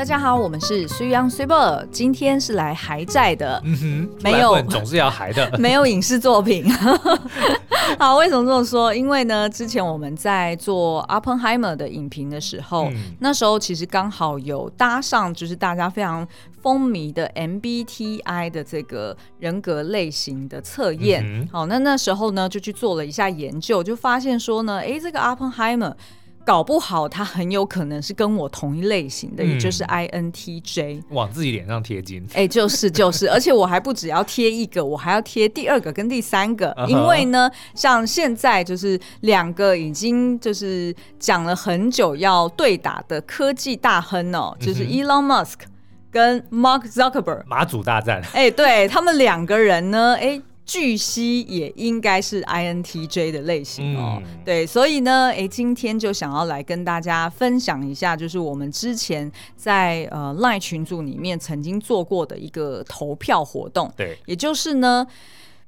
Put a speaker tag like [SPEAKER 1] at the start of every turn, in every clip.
[SPEAKER 1] 大家好，我们是水 Young 水 Boy，今天是来还债的。
[SPEAKER 2] 嗯哼，
[SPEAKER 1] 没有，
[SPEAKER 2] 总是要还的。
[SPEAKER 1] 没有影视作品。好，为什么这么说？因为呢，之前我们在做 Oppenheimer 的影评的时候，嗯、那时候其实刚好有搭上，就是大家非常风靡的 MBTI 的这个人格类型的测验。嗯、好，那那时候呢，就去做了一下研究，就发现说呢，哎，这个 Oppenheimer。搞不好他很有可能是跟我同一类型的，嗯、也就是 INTJ，
[SPEAKER 2] 往自己脸上贴金。
[SPEAKER 1] 哎、欸，就是就是，而且我还不只要贴一个，我还要贴第二个跟第三个，因为呢，像现在就是两个已经就是讲了很久要对打的科技大亨哦，就是 Elon Musk 跟 Mark Zuckerberg
[SPEAKER 2] 马祖大战。
[SPEAKER 1] 哎、欸，对他们两个人呢，哎、欸。据悉也应该是 INTJ 的类型哦，嗯、对，所以呢，哎，今天就想要来跟大家分享一下，就是我们之前在呃 LINE 群组里面曾经做过的一个投票活动，
[SPEAKER 2] 对，
[SPEAKER 1] 也就是呢，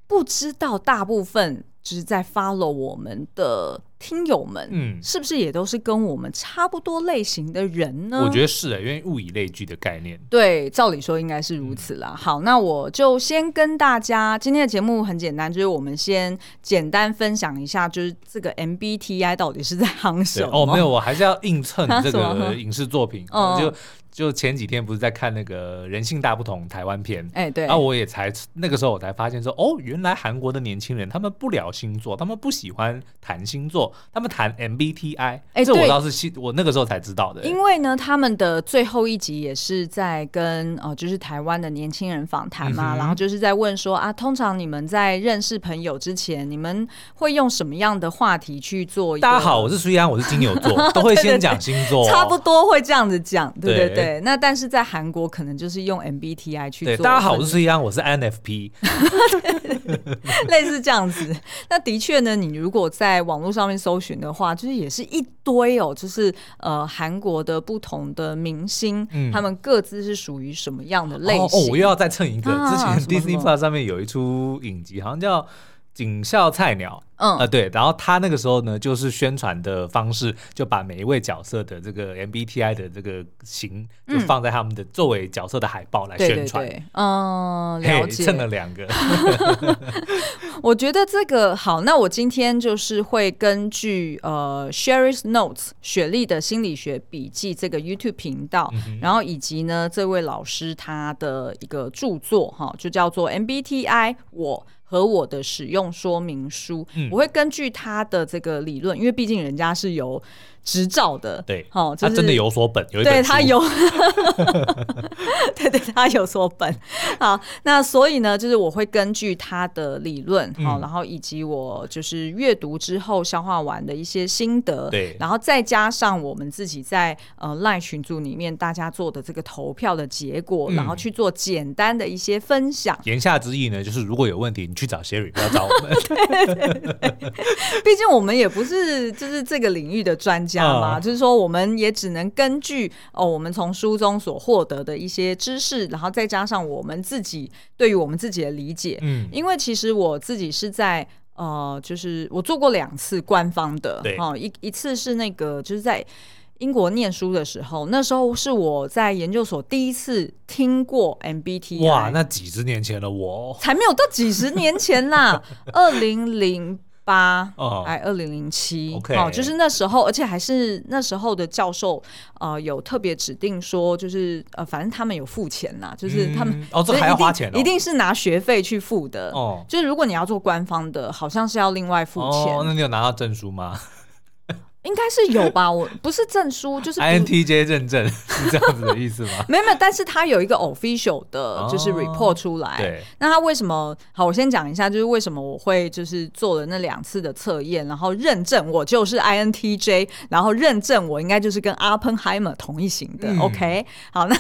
[SPEAKER 1] 不知道大部分就是在 follow 我们的。听友们，嗯，是不是也都是跟我们差不多类型的人呢？
[SPEAKER 2] 我觉得是的，因为物以类聚的概念。
[SPEAKER 1] 对，照理说应该是如此啦。嗯、好，那我就先跟大家今天的节目很简单，就是我们先简单分享一下，就是这个 MBTI 到底是在行什么？
[SPEAKER 2] 哦，没有，我还是要映 衬这个影视作品，就。就前几天不是在看那个人性大不同台湾片，哎、欸、对，然后我也才那个时候我才发现说，哦，原来韩国的年轻人他们不聊星座，他们不喜欢谈星座，他们谈 MBTI，哎、欸，这我倒是我那个时候才知道的。
[SPEAKER 1] 因为呢，他们的最后一集也是在跟呃，就是台湾的年轻人访谈嘛，嗯、然后就是在问说啊，通常你们在认识朋友之前，你们会用什么样的话题去做？
[SPEAKER 2] 大家好，我是苏安，我是金牛座，都会先讲星座、
[SPEAKER 1] 差不多会这样子讲，对对对。对，那但是在韩国可能就是用 MBTI 去做。
[SPEAKER 2] 大家好，我是崔央，我是 INFP，
[SPEAKER 1] 类似这样子。那的确呢，你如果在网络上面搜寻的话，就是也是一堆哦，就是呃韩国的不同的明星，嗯、他们各自是属于什么样的类型。哦，哦，我
[SPEAKER 2] 又要再蹭一个，啊、之前 Disney Plus 上面有一出影集，好像叫。警校菜鸟，嗯，呃，对，然后他那个时候呢，就是宣传的方式，就把每一位角色的这个 MBTI 的这个型，就放在他们的作为角色的海报来宣传，嗯，了解，蹭了两个。
[SPEAKER 1] 我觉得这个好，那我今天就是会根据呃 Sherry's Notes 雪莉的心理学笔记这个 YouTube 频道，嗯、然后以及呢这位老师他的一个著作哈，就叫做 MBTI 我。和我的使用说明书，嗯、我会根据他的这个理论，因为毕竟人家是有。执照的，
[SPEAKER 2] 对，哦，他真的有所本，有
[SPEAKER 1] 对他有，对对，他有所本。好，那所以呢，就是我会根据他的理论，好，然后以及我就是阅读之后消化完的一些心得，对，然后再加上我们自己在呃 LINE 群组里面大家做的这个投票的结果，然后去做简单的一些分享。
[SPEAKER 2] 言下之意呢，就是如果有问题，你去找 Sherry，不要找我们。
[SPEAKER 1] 对 对对，毕竟我们也不是就是这个领域的专家。讲嘛，就是说，我们也只能根据哦，我们从书中所获得的一些知识，然后再加上我们自己对于我们自己的理解。嗯，因为其实我自己是在呃，就是我做过两次官方的，对，哦，一一次是那个就是在英国念书的时候，那时候是我在研究所第一次听过 MBTI。
[SPEAKER 2] 哇，那几十年前了，我
[SPEAKER 1] 才没有到几十年前啦，二零零。八哦，哎，二零零七哦，就是那时候，而且还是那时候的教授，呃，有特别指定说，就是呃，反正他们有付钱啦，就是他们、嗯、
[SPEAKER 2] 哦，这还要花钱、哦，
[SPEAKER 1] 一定是拿学费去付的哦。就是如果你要做官方的，好像是要另外付钱。
[SPEAKER 2] 哦，那你有拿到证书吗？
[SPEAKER 1] 应该是有吧，我不是证书，就是
[SPEAKER 2] INTJ 认证 是这样子的意思吗？
[SPEAKER 1] 没有没有，但是他有一个 official 的，就是 report 出来。哦、对，那他为什么？好，我先讲一下，就是为什么我会就是做了那两次的测验，然后认证我就是 INTJ，然后认证我应该就是跟 Oppenheimer 同一型的。嗯、OK，好，那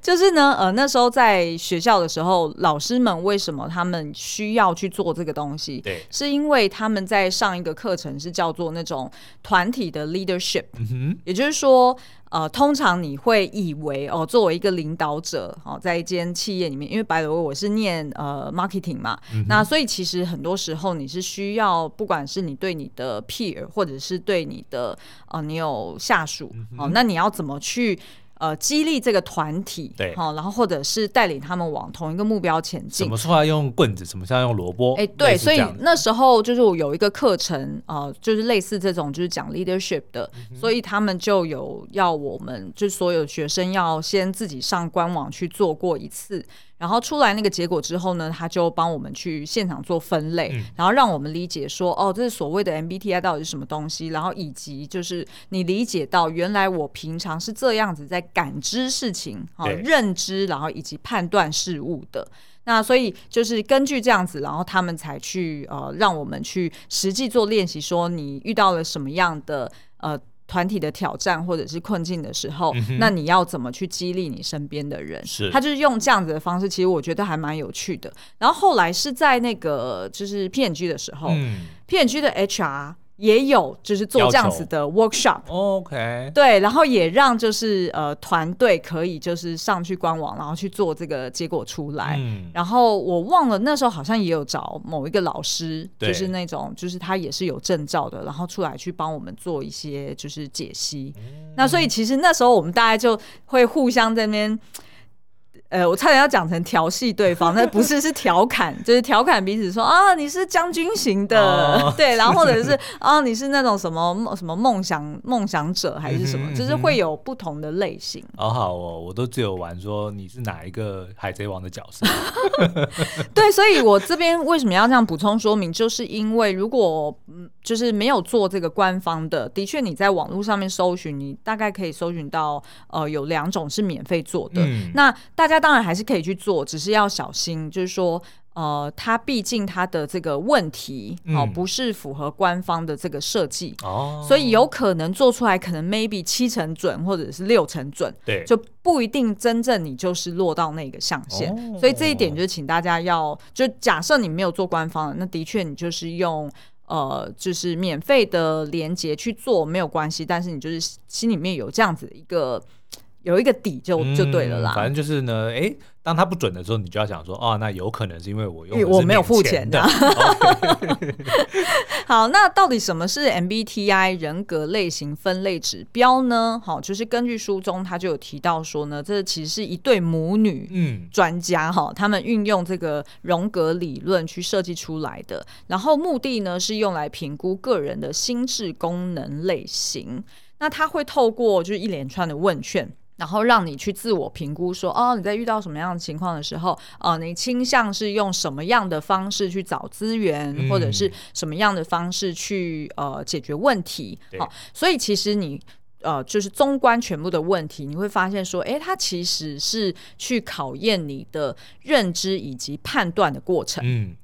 [SPEAKER 1] 就是呢，呃，那时候在学校的时候，老师们为什么他们需要去做这个东西？对，是因为他们在上一个课程是叫做那种团。体的 leadership，嗯，也就是说，呃，通常你会以为哦，作为一个领导者，哦，在一间企业里面，因为 by the way 我是念呃 marketing 嘛，嗯、那所以其实很多时候你是需要，不管是你对你的 peer，或者是对你的呃，你有下属，嗯、哦，那你要怎么去？呃激励这个团体，
[SPEAKER 2] 对，
[SPEAKER 1] 好，然后或者是带领他们往同一个目标前进。
[SPEAKER 2] 什么时候要用棍子，什么时候要用萝卜？
[SPEAKER 1] 哎，对，所以那时候就是我有一个课程，呃，就是类似这种，就是讲 leadership 的，嗯、所以他们就有要我们，就所有学生要先自己上官网去做过一次。然后出来那个结果之后呢，他就帮我们去现场做分类，嗯、然后让我们理解说，哦，这是所谓的 MBTI 到底是什么东西，然后以及就是你理解到原来我平常是这样子在感知事情、哦、认知，然后以及判断事物的。那所以就是根据这样子，然后他们才去呃让我们去实际做练习，说你遇到了什么样的呃。团体的挑战或者是困境的时候，嗯、那你要怎么去激励你身边的人？是，他就是用这样子的方式，其实我觉得还蛮有趣的。然后后来是在那个就是 P&G 的时候、嗯、P&G 的 HR。也有就是做这样子的 workshop，OK，对，然后也让就是呃团队可以就是上去官网，然后去做这个结果出来。嗯，然后我忘了那时候好像也有找某一个老师，就是那种就是他也是有证照的，然后出来去帮我们做一些就是解析。嗯，那所以其实那时候我们大家就会互相在那边。呃，我差点要讲成调戏对方，那不是，是调侃，就是调侃彼此说啊，你是将军型的，哦、对，然后或者是啊，你是那种什么什么梦想梦想者还是什么，嗯、哼就是会有不同的类型。好好哦，我都只有玩说你是哪一个海贼王的角色。对，所以我这边为什么要这样补充说明，就是因为如果嗯，就是没有做这个官方的，的确你在网络上面搜寻，你大概可以搜寻到呃有两种是免费做的，嗯、那大家。当然还是可以去做，只是要小心，就是说，呃，它毕竟它的这个问题哦，不是符合官方的这个设计哦，所以有可能做出来可能 maybe 七成准或者是六成准，对，就不一定真正你就是落到那个象限，哦、所以这一点就请大家要，就假设你没有做官方的，那的确你就是用呃，就是免费的连接去做没有关系，但是你就是心里面有这样子的一个。有一个底就就对了啦，反正就是呢，哎、当他不准的时候，你就要想说，哦，那有可能是因为我用我没有付钱的。好，那到底什么是 MBTI 人格类型分类指标呢？好，就是根据书中他就有提到说呢，这其实是一对母女嗯专家哈，嗯、他们运用这个荣格理论去设计出来的，然后目的呢是用来评估个人的心智功能类型。那他会透过就是一连串的问卷。然后让你去自我评估说，说哦，你在遇到什么样的情况的时候，哦，你倾向是用什么样的方式去找资源，嗯、或者是什么样的方式去呃解决问题？好、哦，所以其实你呃，就是综观全部的问题，你会发现说，诶，它其实是去考验你的认知以及判断的过程。嗯，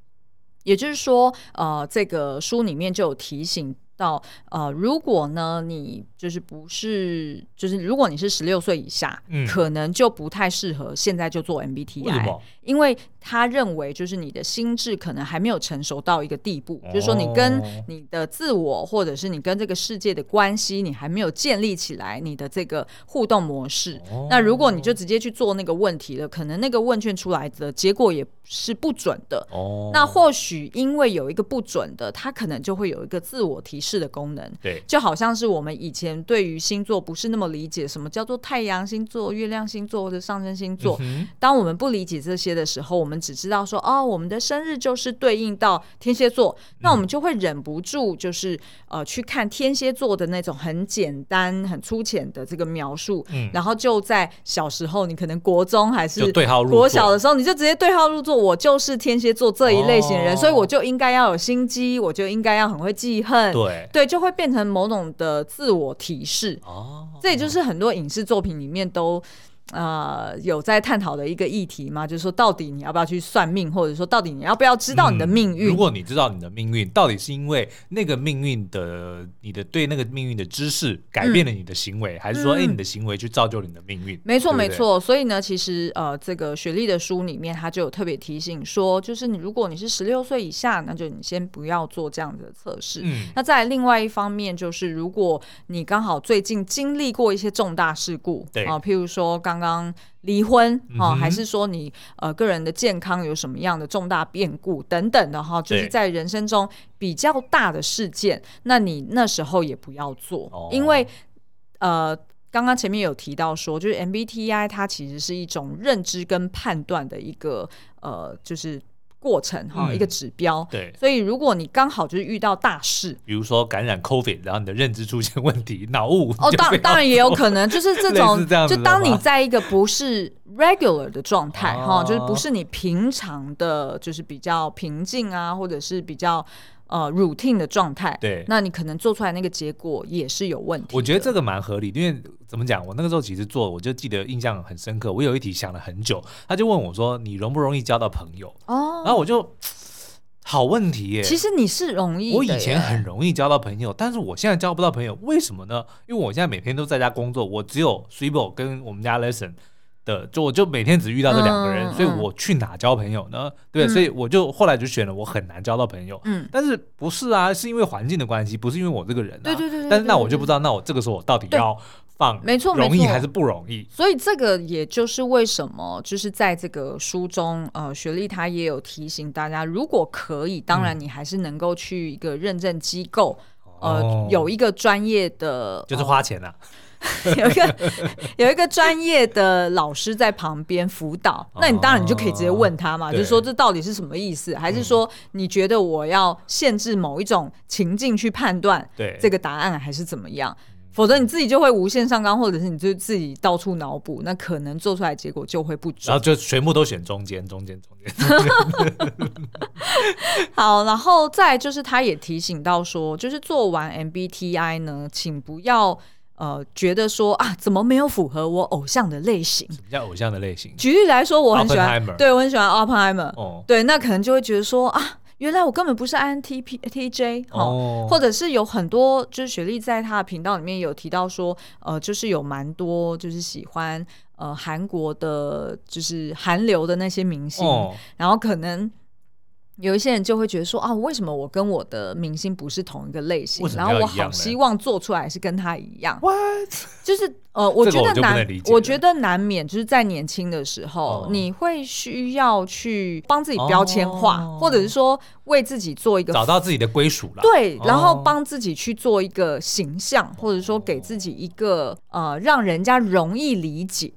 [SPEAKER 1] 也就是说，呃，这个书里面就有提醒。到呃，如果呢，你就是不是，就是如果你是十六岁以下，嗯，可能就不太适合现在就做 MBTI？因为他认为就是你的心智可能还没有成熟到一个地步，哦、就是说你跟你的自我或者是你跟这个世界的关系，你还没有建立起来你的这个互动模式。哦、那如果你就直接去做那个问题了，可能那个问卷出来的结果也是不准的。哦，那或许因为有一个不准的，他可能就会有一个自我提示的功能。对，就好像是我们以前对于星座不是那么理解，什么叫做太阳星座、月亮星座或者上升星座。嗯、当我们不理解这些的时候，我们只知道说哦，我们的生日就是对应到天蝎座，嗯、那我们就会忍不住就是呃去看天蝎座的那种很简单、很粗浅的这个描述，嗯、然后就在小时候，你可能国中还是国小的时候，你就直接对号入座，我就是天蝎座这一类型的人，哦、所以我就应该要有心机，我就应该要很会记恨，对对，就会变成某种的自我提示。哦，这也就是很多影视作品里面都。呃，有在探讨的一个议题吗？就是说，到底你要不要去算命，或者说，到底你要不要知道你的命运？嗯，如果你知道你的命运，到底是因为那个命运的你的对那个命运的知识改变了你的行为，嗯、还是说，哎、欸，你的行为去造就你的命运？没错，没错。所以呢，其实呃，这个雪莉的书里面，他就有特别提醒说，就是你如果你是十六岁以下，那就你先不要做这样子的测试。嗯。那在另外一方面，就是如果你刚好最近经历过一些重大事故，对啊、呃，譬如说刚。刚刚离婚哦，还是说你呃个人的健康有什么样的重大变故等等的哈，就是在人生中比较大的事件，那你那时候也不要做，因为呃刚刚前面有提到说，就是 MBTI 它其实是一种认知跟判断的一个呃，就是。过程哈，一个指标。
[SPEAKER 2] 嗯、对，
[SPEAKER 1] 所以如果你刚好就是遇到大事，
[SPEAKER 2] 比如说感染 COVID，然后你的认知出现问题，脑雾
[SPEAKER 1] 哦，当当然也有可能，就是这种，这就当你在一个不是 regular 的状态哈，哦、就是不是你平常的，就是比较平静啊，或者是比较。呃，routine 的状态，
[SPEAKER 2] 对，
[SPEAKER 1] 那你可能做出来那个结果也是有问题。
[SPEAKER 2] 我觉得这个蛮合理，因为怎么讲，我那个时候其实做，我就记得印象很深刻。我有一题想了很久，他就问我说：“你容不容易交到朋友？”哦，然后我就好问题耶。
[SPEAKER 1] 其实你是容易，
[SPEAKER 2] 我以前很容易交到朋友，但是我现在交不到朋友，为什么呢？因为我现在每天都在家工作，我只有 Swable 跟我们家 Lesson。的，就我就每天只遇到这两个人，嗯、所以我去哪交朋友呢？嗯、对，所以我就后来就选了，我很难交到朋友。嗯，但是不是啊？是因为环境的关系，不是因为我这个人、啊。
[SPEAKER 1] 对对对，对。
[SPEAKER 2] 但是那我就不知道，那我这个时候我到底要放没错，容易还是不容易？
[SPEAKER 1] 所以这个也就是为什么，就是在这个书中，呃，雪莉他也有提醒大家，如果可以，当然你还是能够去一个认证机构，嗯、呃，有一个专业的，
[SPEAKER 2] 就是花钱啊。呃
[SPEAKER 1] 有一个 有一个专业的老师在旁边辅导，那你当然你就可以直接问他嘛，就是说这到底是什么意思？还是说你觉得我要限制某一种情境去判断这个答案，还是怎么样？否则你自己就会无限上纲，或者是你就自己到处脑补，那可能做出来结果就会不准。
[SPEAKER 2] 然后就全部都选中间，中间，中间。
[SPEAKER 1] 好，然后再就是他也提醒到说，就是做完 MBTI 呢，请不要。呃，觉得说啊，怎么没有符合我偶像的类型？
[SPEAKER 2] 什么叫偶像的类型？
[SPEAKER 1] 举例来说，我很喜欢，对我很喜欢 Oppenheimer。哦，对，那可能就会觉得说啊，原来我根本不是 INTP，TJ 哦，或者是有很多，就是雪莉在他的频道里面有提到说，呃，就是有蛮多就是喜欢呃韩国的，就是韩流的那些明星，哦、然后可能。有一些人就会觉得说啊，为什么我跟我的明星不是同一个类型？然后我好希望做出来是跟他一样。What? 就是呃，我觉得难，我，我觉得难免就是在年轻的时候，哦、你会需要去帮自己标签化，哦、或者是说为自己做一个
[SPEAKER 2] 找到自己的归属了。
[SPEAKER 1] 对，然后帮自己去做一个形象，哦、或者说给自己一个呃，让人家容易理解。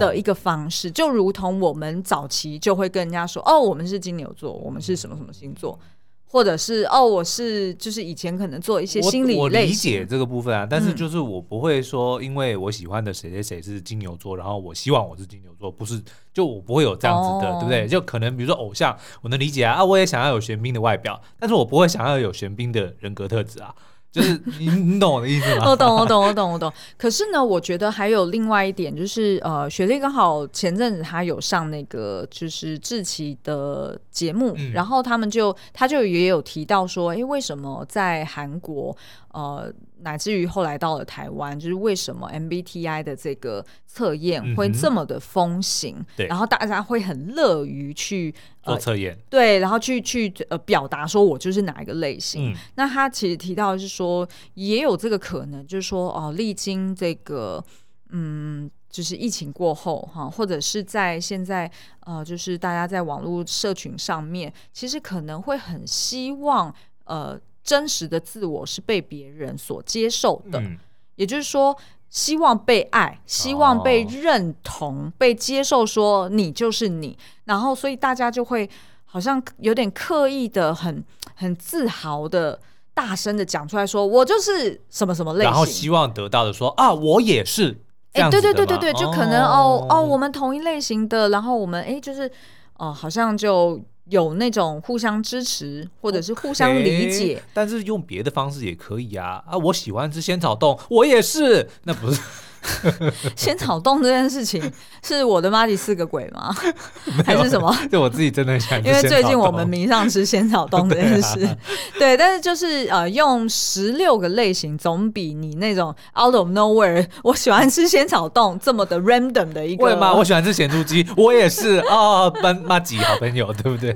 [SPEAKER 1] 的一个方式，就如同我们早期就会跟人家说，哦，我们是金牛座，我们是什么什么星座，或者是哦，我是就是以前可能做一些心理类，我，我理
[SPEAKER 2] 解这个部分啊，但是就是我不会说，因为我喜欢的谁谁谁是金牛座，然后我希望我是金牛座，不是，就我不会有这样子的，哦、对不对？就可能比如说偶像，我能理解啊，啊，我也想要有玄彬的外表，但是我不会想要有玄彬的人格特质啊。就是你，你懂我的意思吗？
[SPEAKER 1] 我懂，我懂，我懂，我懂。可是呢，我觉得还有另外一点，就是呃，雪莉刚好前阵子他有上那个就是志奇的节目，嗯、然后他们就他就也有提到说，哎，为什么在韩国呃。乃至于后来到了台湾，就是为什么 MBTI 的这个测验会这么的风行？嗯、对，然后大家会很乐于去
[SPEAKER 2] 做测验，
[SPEAKER 1] 对，然后去去呃表达说我就是哪一个类型。嗯、那他其实提到的是说，也有这个可能，就是说哦，历经这个嗯，就是疫情过后哈，或者是在现在呃，就是大家在网络社群上面，其实可能会很希望呃。真实的自我是被别人所接受的，嗯、也就是说，希望被爱，希望被认同，哦、被接受，说你就是你。然后，所以大家就会好像有点刻意的、很很自豪的、大声的讲出来说：“我就是什么什么类型。”
[SPEAKER 2] 然后希望得到的说：“啊，我也是。”哎，
[SPEAKER 1] 对对对对对，就可能哦哦，我们同一类型的，然后我们哎，就是哦、呃，好像就。有那种互相支持，或者是互相理解
[SPEAKER 2] ，okay, 但是用别的方式也可以啊啊！我喜欢吃仙草冻，我也是，那不是。
[SPEAKER 1] 仙草冻这件事情是我的妈吉四个鬼吗？还是什么？
[SPEAKER 2] 就我自己真的想，
[SPEAKER 1] 因为最近我们迷上吃仙草冻这件事。对，啊、对，但是就是呃，用十六个类型总比你那种 out of nowhere，我喜欢吃仙草冻这么的 random 的一个。
[SPEAKER 2] 为吗？我喜欢吃咸猪鸡，我也是啊，班妈吉好朋友，对不对？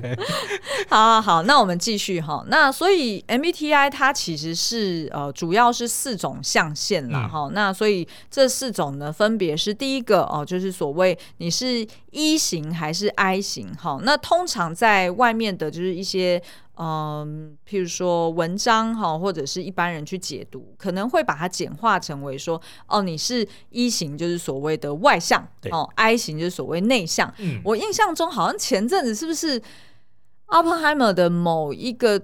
[SPEAKER 1] 好好好，那我们继续哈。那所以 MBTI 它其实是呃，主要是四种象限啦哈。嗯、那所以这。四种呢，分别是第一个哦，就是所谓你是 E 型还是 I 型哈。那通常在外面的就是一些嗯，譬如说文章哈，或者是一般人去解读，可能会把它简化成为说哦，你是 E 型，就是所谓的外向哦；I 型就是所谓内向。嗯，我印象中好像前阵子是不是 Oppenheimer 的某一个。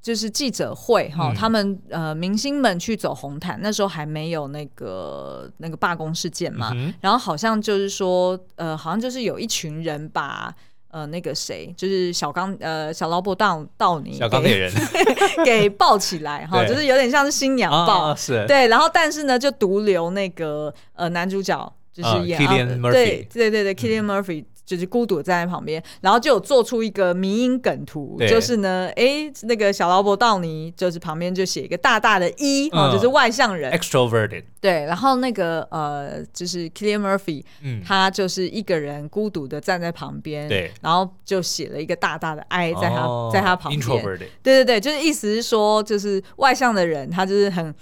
[SPEAKER 1] 就是记者会哈，他们呃明星们去走红毯，那时候还没有那个那个罢工事件嘛，嗯、然后好像就是说呃，好像就是有一群人把呃那个谁，就是小刚呃小劳勃道道尼
[SPEAKER 2] 小钢铁人
[SPEAKER 1] 给 抱起来哈，就是有点像是新娘抱，哦、是。对，然后但是呢就独留那个呃男主角就是演、
[SPEAKER 2] uh, Murphy
[SPEAKER 1] 对对对对，Killian Murphy。就是孤独站在旁边，然后就有做出一个迷因梗图，就是呢，哎，那个小劳勃道尼就是旁边就写一个大大的 E，哦，就是外向人
[SPEAKER 2] ，extroverted。
[SPEAKER 1] 对，然后那个呃，就是 Cillian Murphy，嗯，他就是一个人孤独的站在旁边，对，然后就写了一个大大的 I 在他在他旁边，对对对，就是意思是说，就是外向的人，他就是很。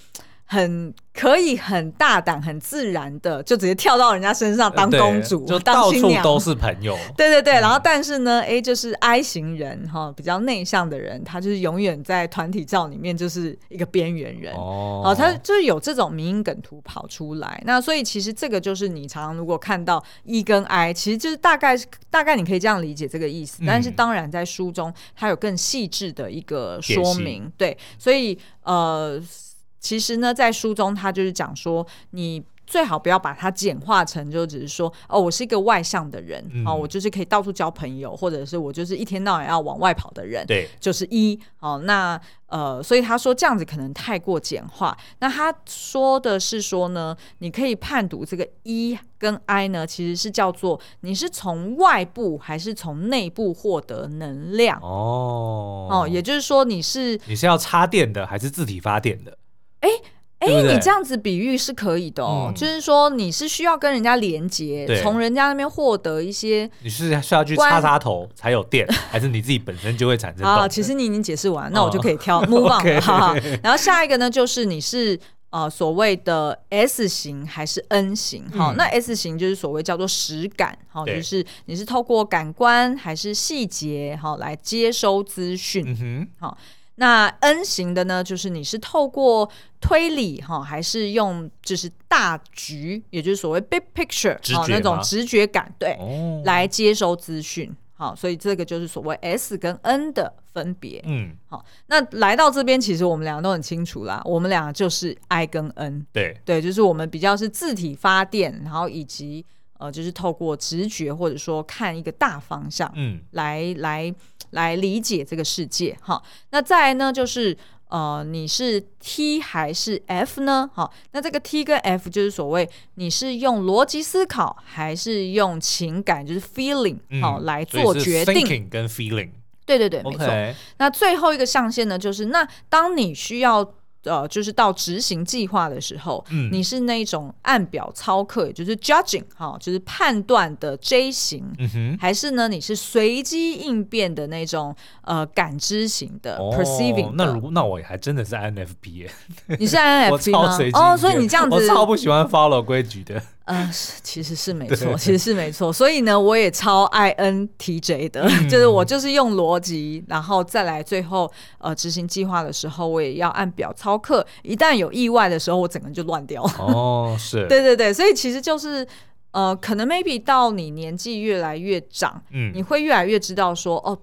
[SPEAKER 1] 很可以很大胆、很自然的就直接跳到人家身上当公主，
[SPEAKER 2] 就到处都是朋友。
[SPEAKER 1] 对对对，然后但是呢，哎，就是 I 型人哈，比较内向的人，他就是永远在团体照里面就是一个边缘人哦。他就是有这种迷因梗图跑出来，那所以其实这个就是你常常如果看到 E 跟 I，其实就是大概大概你可以这样理解这个意思。但是当然在书中它有更细致的一个说明，对，所以呃。其实呢，在书中他就是讲说，你最好不要把它简化成，就只是说，哦，我是一个外向的人，嗯、哦，我就是可以到处交朋友，或者是我就是一天到晚要往外跑的人，对，就是一，哦，那呃，所以他说这样子可能太过简化。那他说的是说呢，你可以判读这个一跟 I 呢，其实是叫做你是从外部还是从内部获得能量哦，哦，也就是说你是
[SPEAKER 2] 你是要插电的还是自体发电的？
[SPEAKER 1] 哎哎，你这样子比喻是可以的哦，就是说你是需要跟人家连接，从人家那边获得一些。
[SPEAKER 2] 你是需要去插插头才有电，还是你自己本身就会产生？
[SPEAKER 1] 啊，其实你已经解释完，那我就可以挑 move on 了哈。然后下一个呢，就是你是呃所谓的 S 型还是 N 型？好，那 S 型就是所谓叫做实感，好，就是你是透过感官还是细节好来接收资讯？嗯哼，好。那 N 型的呢，就是你是透过推理哈，还是用就是大局，也就是所谓 big picture 好那种直觉感对，哦、来接收资讯。好，所以这个就是所谓 S 跟 N 的分别。嗯，好，那来到这边，其实我们两个都很清楚啦，我们两个就是 I 跟 N。对对，就是我们比较是自体发电，然后以及。呃，就是透过直觉或者说看一个大方向，嗯，来来来理解这个世界哈。那再来呢，就是呃，你是 T 还是 F 呢？好，那这个 T 跟 F 就是所谓你是用逻辑思考还是用情感，就是 feeling 好、嗯、来做决定。
[SPEAKER 2] thinking 跟 feeling，
[SPEAKER 1] 对对对.没错。那最后一个象限呢，就是那当你需要。呃，就是到执行计划的时候，嗯，你是那种按表操课，也就是 judging 哈，就是判断的 J 型，嗯哼，还是呢，你是随机应变的那种呃感知型的、哦、perceiving 的。
[SPEAKER 2] 那如那我还真的是 INFP 耶，
[SPEAKER 1] 你是 INFP 吗？哦，所以你这样子，
[SPEAKER 2] 我超不喜欢 follow 规矩的。
[SPEAKER 1] 呃，其实是没错，其实是没错。所以呢，我也超爱 INTJ 的，嗯、就是我就是用逻辑，然后再来最后呃执行计划的时候，我也要按表操课。一旦有意外的时候，我整个人就乱掉了。哦，是，对对对。所以其实就是呃，可能 maybe 到你年纪越来越长，嗯，你会越来越知道说，哦，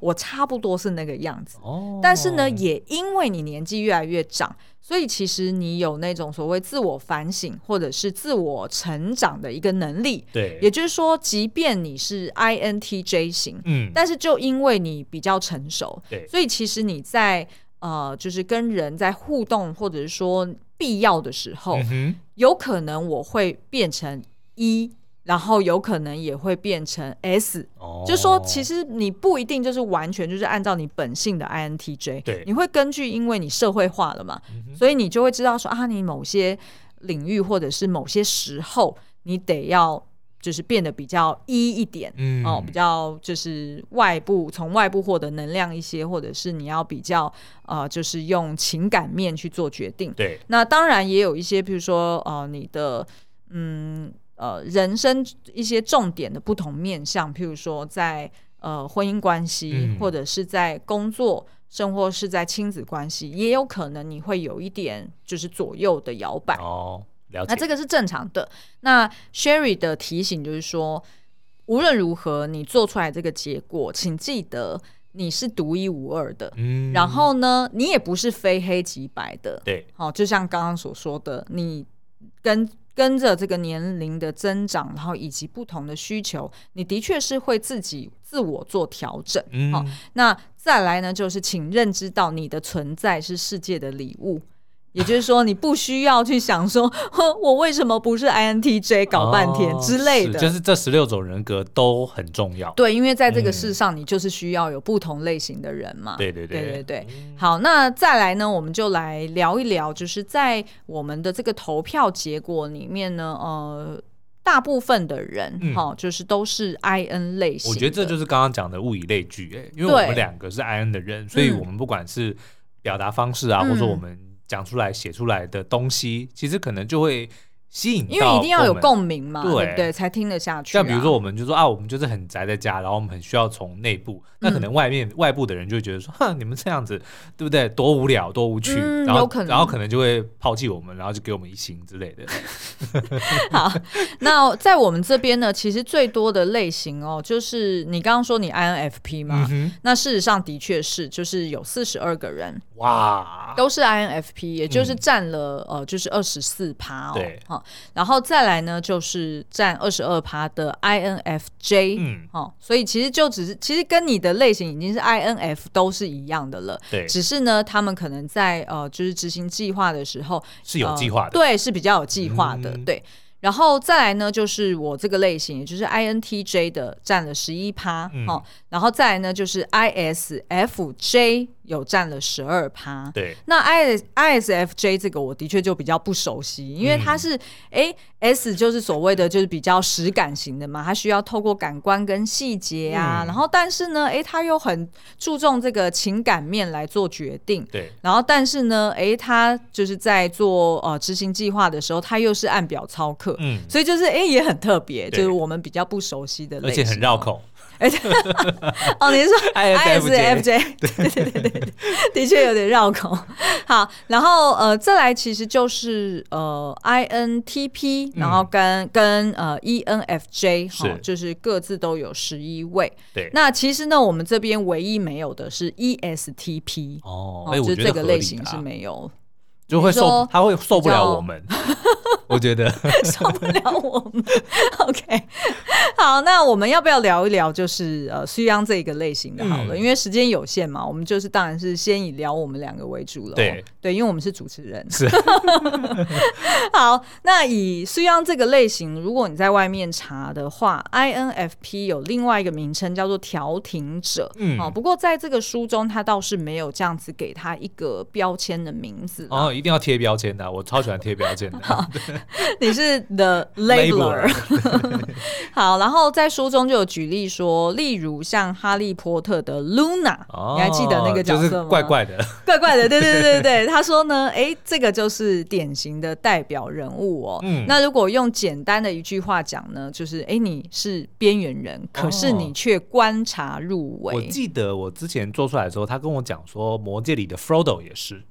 [SPEAKER 1] 我差不多是那个样子。哦，但是呢，也因为你年纪越来越长。所以其实你有那种所谓自我反省或者是自我成长的一个能力，对，也就是说，即便你是 INTJ 型，嗯，但是就因为你比较成熟，对，所以其实你在呃，就是跟人在互动或者是说必要的时候，嗯，有可能我会变成 E。然后有可能也会变成 S，哦，就是说其实你不一定就是完全就是按照你本性的 INTJ，对，你会根据因为你社会化了嘛，嗯、所以你就会知道说啊，你某些领域或者是某些时候，你得要就是变得比较 E 一点，嗯，哦，比较就是外部从外部获得能量一些，或者是你要比较呃，就是用情感面去做决定，对，那当然也有一些，比如说呃，你的。嗯呃人生一些重点的不同面向，譬如说在呃婚姻关系，嗯、或者是在工作，甚或是在亲子关系，也有可能你会有一点就是左右的摇摆
[SPEAKER 2] 哦。了解。
[SPEAKER 1] 那这个是正常的。那 Sherry 的提醒就是说，无论如何你做出来这个结果，请记得。你是独一无二的，嗯，然后呢，你也不是非黑即白的，
[SPEAKER 2] 对，
[SPEAKER 1] 好，就像刚刚所说的，你跟跟着这个年龄的增长，然后以及不同的需求，你的确是会自己自我做调整，嗯，好，那再来呢，就是请认知到你的存在是世界的礼物。也就是说，你不需要去想说，我为什么不是 INTJ 搞半天之类的。
[SPEAKER 2] 就是这十六种人格都很重要。
[SPEAKER 1] 对，因为在这个世上，你就是需要有不同类型的人嘛。
[SPEAKER 2] 对对对
[SPEAKER 1] 对对对。好，那再来呢，我们就来聊一聊，就是在我们的这个投票结果里面呢，呃，大部分的人哈、嗯，就是都是 IN 类型。
[SPEAKER 2] 我觉得这就是刚刚讲的物以类聚，哎，因为我们两个是 IN 的人，所以我们不管是表达方式啊，嗯、或者说我们。讲出来、写出来的东西，其实可能就会吸引，
[SPEAKER 1] 因为一定要有共鸣嘛，对对，对，才听得下去、啊。
[SPEAKER 2] 像比如说，我们就说啊，我们就是很宅在家，然后我们很需要从内部，那可能外面、嗯、外部的人就会觉得说，哼，你们这样子，对不对？多无聊，多无趣，嗯、然后然后可能就会抛弃我们，然后就给我们一星之类的。
[SPEAKER 1] 好，那在我们这边呢，其实最多的类型哦，就是你刚刚说你 INFP 嘛、嗯，那事实上的确是，就是有四十二个人。
[SPEAKER 2] 哇，
[SPEAKER 1] 都是 INFP，也就是占了、嗯、呃，就是二十四趴哦。
[SPEAKER 2] 对，
[SPEAKER 1] 好，然后再来呢，就是占二十二趴的 INFJ，嗯，哦，所以其实就只是，其实跟你的类型已经是 INF 都是一样的了。
[SPEAKER 2] 对，
[SPEAKER 1] 只是呢，他们可能在呃，就是执行计划的时候
[SPEAKER 2] 是有计划的、呃，
[SPEAKER 1] 对，是比较有计划的，嗯、对。然后再来呢，就是我这个类型，也就是 INTJ 的占了十一趴，哦，然后再来呢，就是 ISFJ。有占了十二趴，
[SPEAKER 2] 对。
[SPEAKER 1] 那 I ISFJ 这个我的确就比较不熟悉，因为它是哎、嗯、S 就是所谓的就是比较实感型的嘛，它需要透过感官跟细节啊，嗯、然后但是呢，哎，它又很注重这个情感面来做决定，
[SPEAKER 2] 对。
[SPEAKER 1] 然后但是呢，哎，它就是在做呃执行计划的时候，它又是按表操课，嗯，所以就是哎也很特别，就是我们比较不熟悉的类型，而
[SPEAKER 2] 且很绕口。
[SPEAKER 1] 而 且哦，你是说 ISFJ？对对对对，的确有点绕口。好，然后呃，再来其实就是呃 INTP，然后跟、嗯、跟呃 ENFJ，哈、哦，就是各自都有十一位。
[SPEAKER 2] 对，
[SPEAKER 1] 那其实呢，我们这边唯一没有的是 ESTP
[SPEAKER 2] 哦，
[SPEAKER 1] 哦，就是这个类型是没有。
[SPEAKER 2] 就会受，他会受不了我们，我觉得
[SPEAKER 1] 受不了我们。OK，好，那我们要不要聊一聊，就是呃，苏央这个类型的好了，嗯、因为时间有限嘛，我们就是当然是先以聊我们两个为主了。
[SPEAKER 2] 对
[SPEAKER 1] 对，因为我们是主持人。
[SPEAKER 2] 是。
[SPEAKER 1] 好，那以苏央这个类型，如果你在外面查的话，INFP 有另外一个名称叫做调停者。嗯。哦，不过在这个书中，他倒是没有这样子给他一个标签的名字。
[SPEAKER 2] 哦。一定要贴标签的，我超喜欢贴标签的。好，
[SPEAKER 1] 你是 The Labeler。好，然后在书中就有举例说，例如像哈利波特的 Luna，哦，你还记得那个角色吗？
[SPEAKER 2] 就是怪怪的，
[SPEAKER 1] 怪怪的，对对对对。他说呢，哎，这个就是典型的代表人物哦。嗯，那如果用简单的一句话讲呢，就是哎，你是边缘人，可是你却观察入微。
[SPEAKER 2] 我记得我之前做出来的时候，他跟我讲说，魔戒里的 Frodo 也是。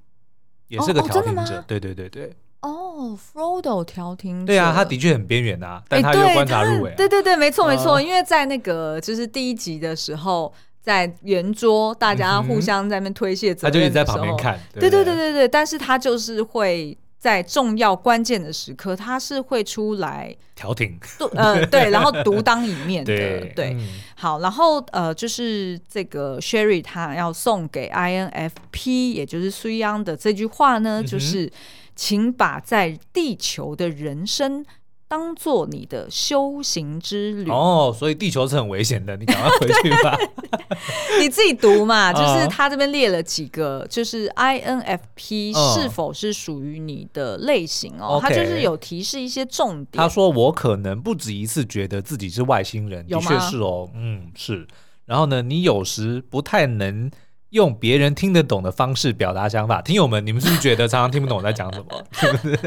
[SPEAKER 2] 也是个调停者，对对对对。
[SPEAKER 1] 哦，Frodo 调停者，
[SPEAKER 2] 对啊，他的确很边缘呐，但他又观察入微。
[SPEAKER 1] 对对对，没错没错，因为在那个就是第一集的时候，在圆桌大家互相在那边推卸责任，他
[SPEAKER 2] 就一直在旁边看。
[SPEAKER 1] 对对对对对，但是他就是会在重要关键的时刻，他是会出来
[SPEAKER 2] 调停，
[SPEAKER 1] 呃 对，然后独当一面的，
[SPEAKER 2] 对。
[SPEAKER 1] 对好，然后呃，就是这个 Sherry 他要送给 INFP，也就是苏央的这句话呢，嗯、就是请把在地球的人生当做你的修行之旅。
[SPEAKER 2] 哦，所以地球是很危险的，你赶快回去吧。
[SPEAKER 1] 你自己读嘛，就是他这边列了几个，就是 INFP 是否是属于你的类型哦，他就是有提示一些重点。
[SPEAKER 2] 他说我可能不止一次觉得自己是外星人，的确是哦，嗯，是。然后呢，你有时不太能用别人听得懂的方式表达想法。听友们，你们是不是觉得常常听不懂我在讲什么？是不是？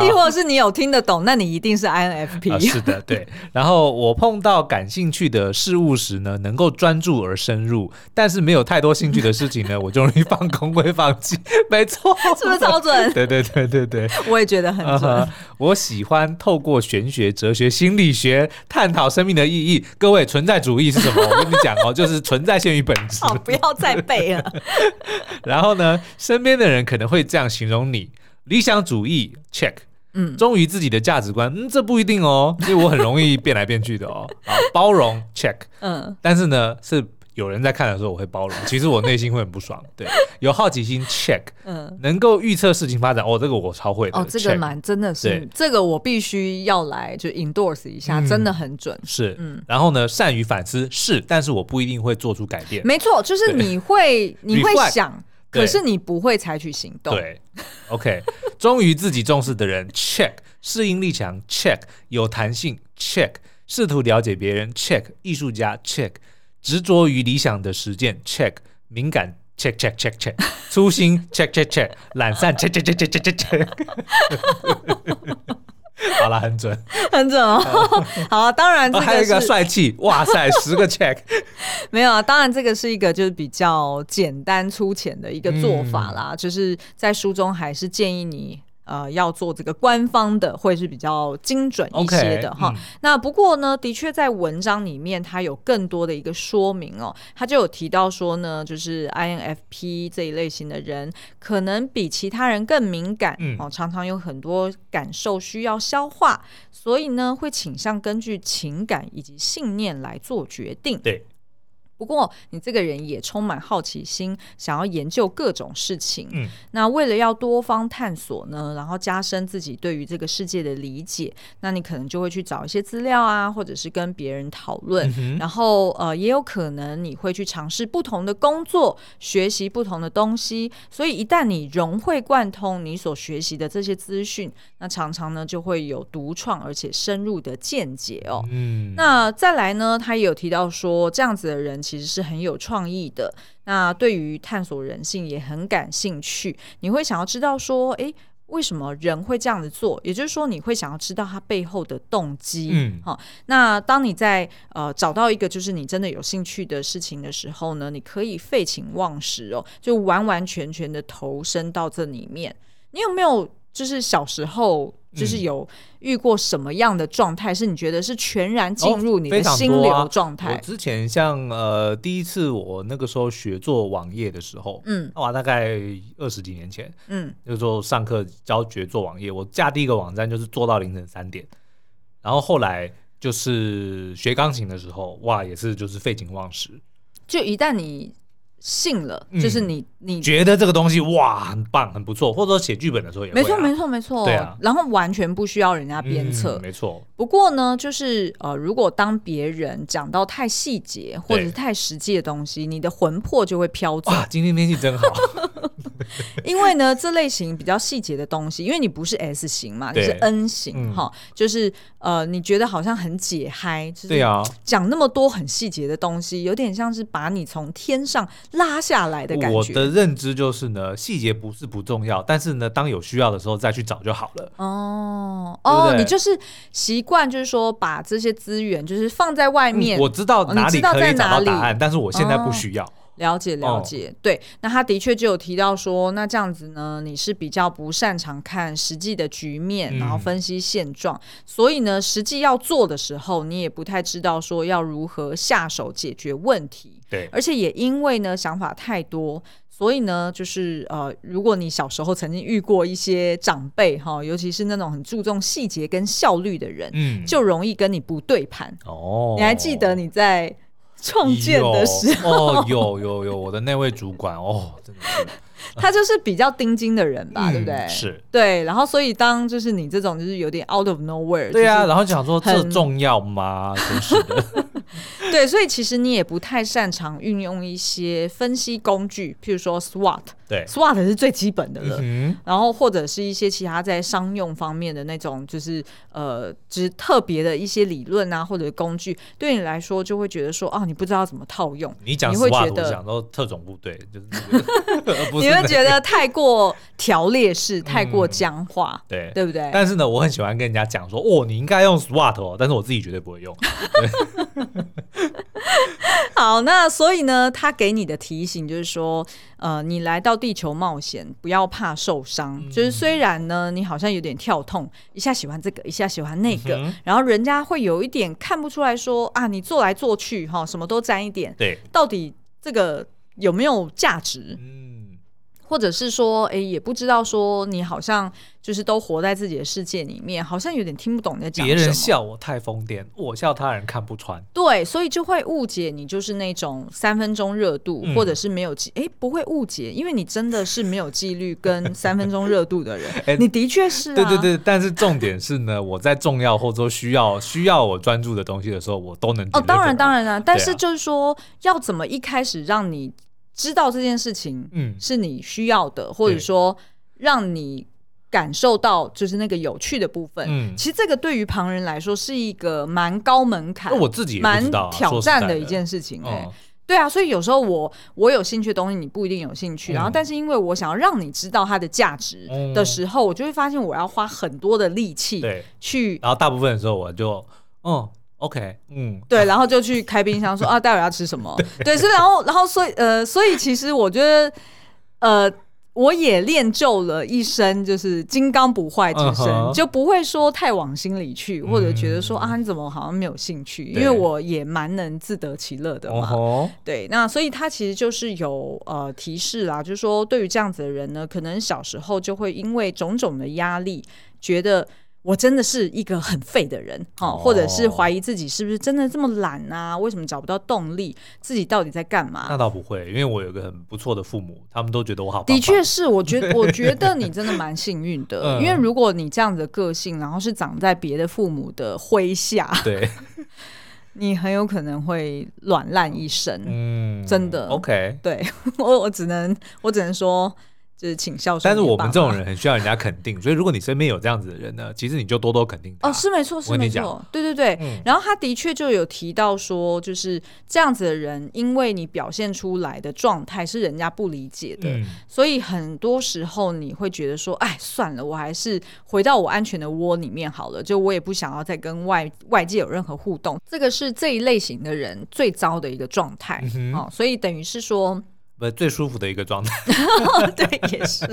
[SPEAKER 1] 亦或是你有听得懂，那你一定是 INFP。
[SPEAKER 2] 啊，是的，对。然后我碰到感兴趣的事物时呢，能够专注而深入；但是没有太多兴趣的事情呢，我就容易放空，会放弃。没错，
[SPEAKER 1] 是不是超准？
[SPEAKER 2] 对对对对对，
[SPEAKER 1] 我也觉得很准。Uh-huh,
[SPEAKER 2] 我喜欢透过玄学、哲学、心理学探讨生命的意义。各位，存在主义是什么？我跟你讲哦，就是存在先于本质。
[SPEAKER 1] 好，不要再背了。
[SPEAKER 2] 然后呢，身边的人可能会这样形容你。理想主义 check，嗯，忠于自己的价值观，嗯，这不一定哦，因为我很容易变来变去的哦。啊，包容 check，嗯，但是呢，是有人在看的时候我会包容，其实我内心会很不爽。对，有好奇心 check，嗯，能够预测事情发展，哦，这个我超会的。
[SPEAKER 1] 哦，这个蛮真的是，这个我必须要来就 endorse 一下，嗯，真的很准。
[SPEAKER 2] 是，嗯，然后呢，善于反思是，但是我不一定会做出改变。
[SPEAKER 1] 没错，就是你会你会想。可是你不会采取行动。
[SPEAKER 2] 对，OK，忠于自己重视的人，check；适应力强，check；有弹性，check；试图了解别人，check；艺术家，check；执着于理想的实践，check；敏感，check check check check；粗心，check check check；懒散，check check check check check check。好了，很准，
[SPEAKER 1] 很准哦。好啊，当然这个、
[SPEAKER 2] 哦、还有一个帅气，哇塞，十个 check。
[SPEAKER 1] 没有啊，当然这个是一个就是比较简单粗浅的一个做法啦，嗯、就是在书中还是建议你。呃，要做这个官方的，会是比较精准一些的哈。Okay, 嗯、那不过呢，的确在文章里面，它有更多的一个说明哦。它就有提到说呢，就是 INFP 这一类型的人，可能比其他人更敏感、嗯、哦，常常有很多感受需要消化，所以呢，会倾向根据情感以及信念来做决定。
[SPEAKER 2] 对。
[SPEAKER 1] 不过，你这个人也充满好奇心，想要研究各种事情。嗯，那为了要多方探索呢，然后加深自己对于这个世界的理解，那你可能就会去找一些资料啊，或者是跟别人讨论。嗯。然后，呃，也有可能你会去尝试不同的工作，学习不同的东西。所以，一旦你融会贯通你所学习的这些资讯，那常常呢就会有独创而且深入的见解哦。嗯，那再来呢，他也有提到说，这样子的人。其实是很有创意的，那对于探索人性也很感兴趣。你会想要知道说，诶，为什么人会这样子做？也就是说，你会想要知道他背后的动机。嗯，好。那当你在呃找到一个就是你真的有兴趣的事情的时候呢，你可以废寝忘食哦，就完完全全的投身到这里面。你有没有就是小时候？就是有遇过什么样的状态，是你觉得是全然进入你的心流状态？
[SPEAKER 2] 我之前像呃第一次我那个时候学做网页的时候，嗯，哇，大概二十几年前，嗯，那个时候上课教学做网页，我架第一个网站就是做到凌晨三点，然后后来就是学钢琴的时候，哇，也是就是废寝忘食，
[SPEAKER 1] 就一旦你。信了，就是你，嗯、你
[SPEAKER 2] 觉得这个东西哇很棒很不错，或者说写剧本的时候也
[SPEAKER 1] 没错没错没错，对啊，然后完全不需要人家鞭策，
[SPEAKER 2] 嗯，没错。
[SPEAKER 1] 不过呢，就是呃，如果当别人讲到太细节或者是太实际的东西，你的魂魄就会飘走。
[SPEAKER 2] 哇，今天天气真好。
[SPEAKER 1] 因为呢，这类型比较细节的东西，因为你不是 S 型嘛，你是 N 型哈，嗯、就是呃，你觉得好像很解嗨，对啊，讲那么多很细节的东西，有点像是把你从天上拉下来的感觉。
[SPEAKER 2] 我的认知就是呢，细节不是不重要，但是呢，当有需要的时候再去找就好了。
[SPEAKER 1] 哦哦，你就是习惯，就是说把这些资源就是放在外面，
[SPEAKER 2] 嗯、我知道哪里可以找到答案，但是我现在不需要。哦
[SPEAKER 1] 了解了解，哦、对，那他的确就有提到说，那这样子呢，你是比较不擅长看实际的局面，嗯、然后分析现状，所以呢，实际要做的时候，你也不太知道说要如何下手解决问题。
[SPEAKER 2] 对，
[SPEAKER 1] 而且也因为呢想法太多，所以呢，就是呃，如果你小时候曾经遇过一些长辈哈，尤其是那种很注重细节跟效率的人，嗯，就容易跟你不对盘。哦，你还记得你在？创建的时候
[SPEAKER 2] 哦，有有有，我的那位主管哦，真的是，
[SPEAKER 1] 他就是比较钉钉的人吧，嗯、对不对？
[SPEAKER 2] 是，
[SPEAKER 1] 对。然后，所以当就是你这种就是有点 out of nowhere，
[SPEAKER 2] 对啊，然后讲说这重要吗？真是的。
[SPEAKER 1] 对，所以其实你也不太擅长运用一些分析工具，譬如说 SWOT。
[SPEAKER 2] 对
[SPEAKER 1] ，SWOT 是最基本的了。
[SPEAKER 2] 嗯、
[SPEAKER 1] 然后或者是一些其他在商用方面的那种，就是呃，就是特别的一些理论啊，或者工具，对你来说就会觉得说，哦，你不知道怎么套用。
[SPEAKER 2] 你讲 SWOT，你会觉得讲到特种部队，就是、那个、
[SPEAKER 1] 你会觉得太过条列式，太过僵化，
[SPEAKER 2] 嗯、对
[SPEAKER 1] 对不对？
[SPEAKER 2] 但是呢，我很喜欢跟人家讲说，哦，你应该用 SWOT 哦，但是我自己绝对不会用。
[SPEAKER 1] 好，那所以呢，他给你的提醒就是说，呃，你来到地球冒险，不要怕受伤。嗯、就是虽然呢，你好像有点跳痛，一下喜欢这个，一下喜欢那个，嗯、然后人家会有一点看不出来说啊，你做来做去哈，什么都沾一点，
[SPEAKER 2] 对，
[SPEAKER 1] 到底这个有没有价值？嗯或者是说，哎、欸，也不知道说你好像就是都活在自己的世界里面，好像有点听不懂你在讲什么。别
[SPEAKER 2] 人笑我太疯癫，我笑他人看不穿。
[SPEAKER 1] 对，所以就会误解你就是那种三分钟热度，嗯、或者是没有纪，哎、欸，不会误解，因为你真的是没有纪律跟 三分钟热度的人。欸、你的确是、啊。
[SPEAKER 2] 对对对，但是重点是呢，我在重要或者说需要需要我专注的东西的时候，我都能。
[SPEAKER 1] 哦，当然当然啊，但是就是说，啊、要怎么一开始让你。知道这件事情，嗯，是你需要的，嗯、或者说让你感受到就是那个有趣的部分。嗯，其实这个对于旁人来说是一个蛮高门槛，
[SPEAKER 2] 我自己蛮
[SPEAKER 1] 挑战的一件事情。哎，对啊，所以有时候我我有兴趣的东西，你不一定有兴趣。嗯、然后，但是因为我想要让你知道它的价值的时候，嗯、我就会发现我要花很多的力气
[SPEAKER 2] 对
[SPEAKER 1] 去。
[SPEAKER 2] 然后大部分的时候，我就嗯。OK，嗯，
[SPEAKER 1] 对，然后就去开冰箱说啊，待会儿要吃什么？对，所以然后然后所以呃，所以其实我觉得呃，我也练就了一身就是金刚不坏之身，uh huh. 就不会说太往心里去，或者觉得说、嗯、啊，你怎么好像没有兴趣？因为我也蛮能自得其乐的嘛。Uh huh. 对，那所以他其实就是有呃提示啦，就是说对于这样子的人呢，可能小时候就会因为种种的压力，觉得。我真的是一个很废的人，哈，或者是怀疑自己是不是真的这么懒啊？为什么找不到动力？自己到底在干嘛？
[SPEAKER 2] 那倒不会，因为我有个很不错的父母，他们都觉得我好棒棒。
[SPEAKER 1] 的确是，我觉得 我觉得你真的蛮幸运的，嗯、因为如果你这样子的个性，然后是长在别的父母的麾下，
[SPEAKER 2] 对，
[SPEAKER 1] 你很有可能会软烂一生。嗯，真的。
[SPEAKER 2] OK，
[SPEAKER 1] 对 我我只能我只能说。就是请孝顺，
[SPEAKER 2] 但是我们这种人很需要人家肯定，所以如果你身边有这样子的人呢，其实你就多多肯定他。
[SPEAKER 1] 哦，是没错，是没错，对对对。嗯、然后他的确就有提到说，就是这样子的人，因为你表现出来的状态是人家不理解的，嗯、所以很多时候你会觉得说，哎，算了，我还是回到我安全的窝里面好了，就我也不想要再跟外外界有任何互动。这个是这一类型的人最糟的一个状态。嗯、哦，所以等于是说。
[SPEAKER 2] 不，最舒服的一个状态。
[SPEAKER 1] 对，也是。